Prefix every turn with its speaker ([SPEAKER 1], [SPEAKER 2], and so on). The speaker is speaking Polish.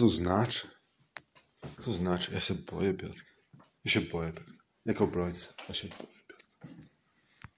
[SPEAKER 1] Co to znaczy? Co to znaczy? Ja się boję, Piotr. Ja się boję. Piotr. Jako obrońca. Ja się boję.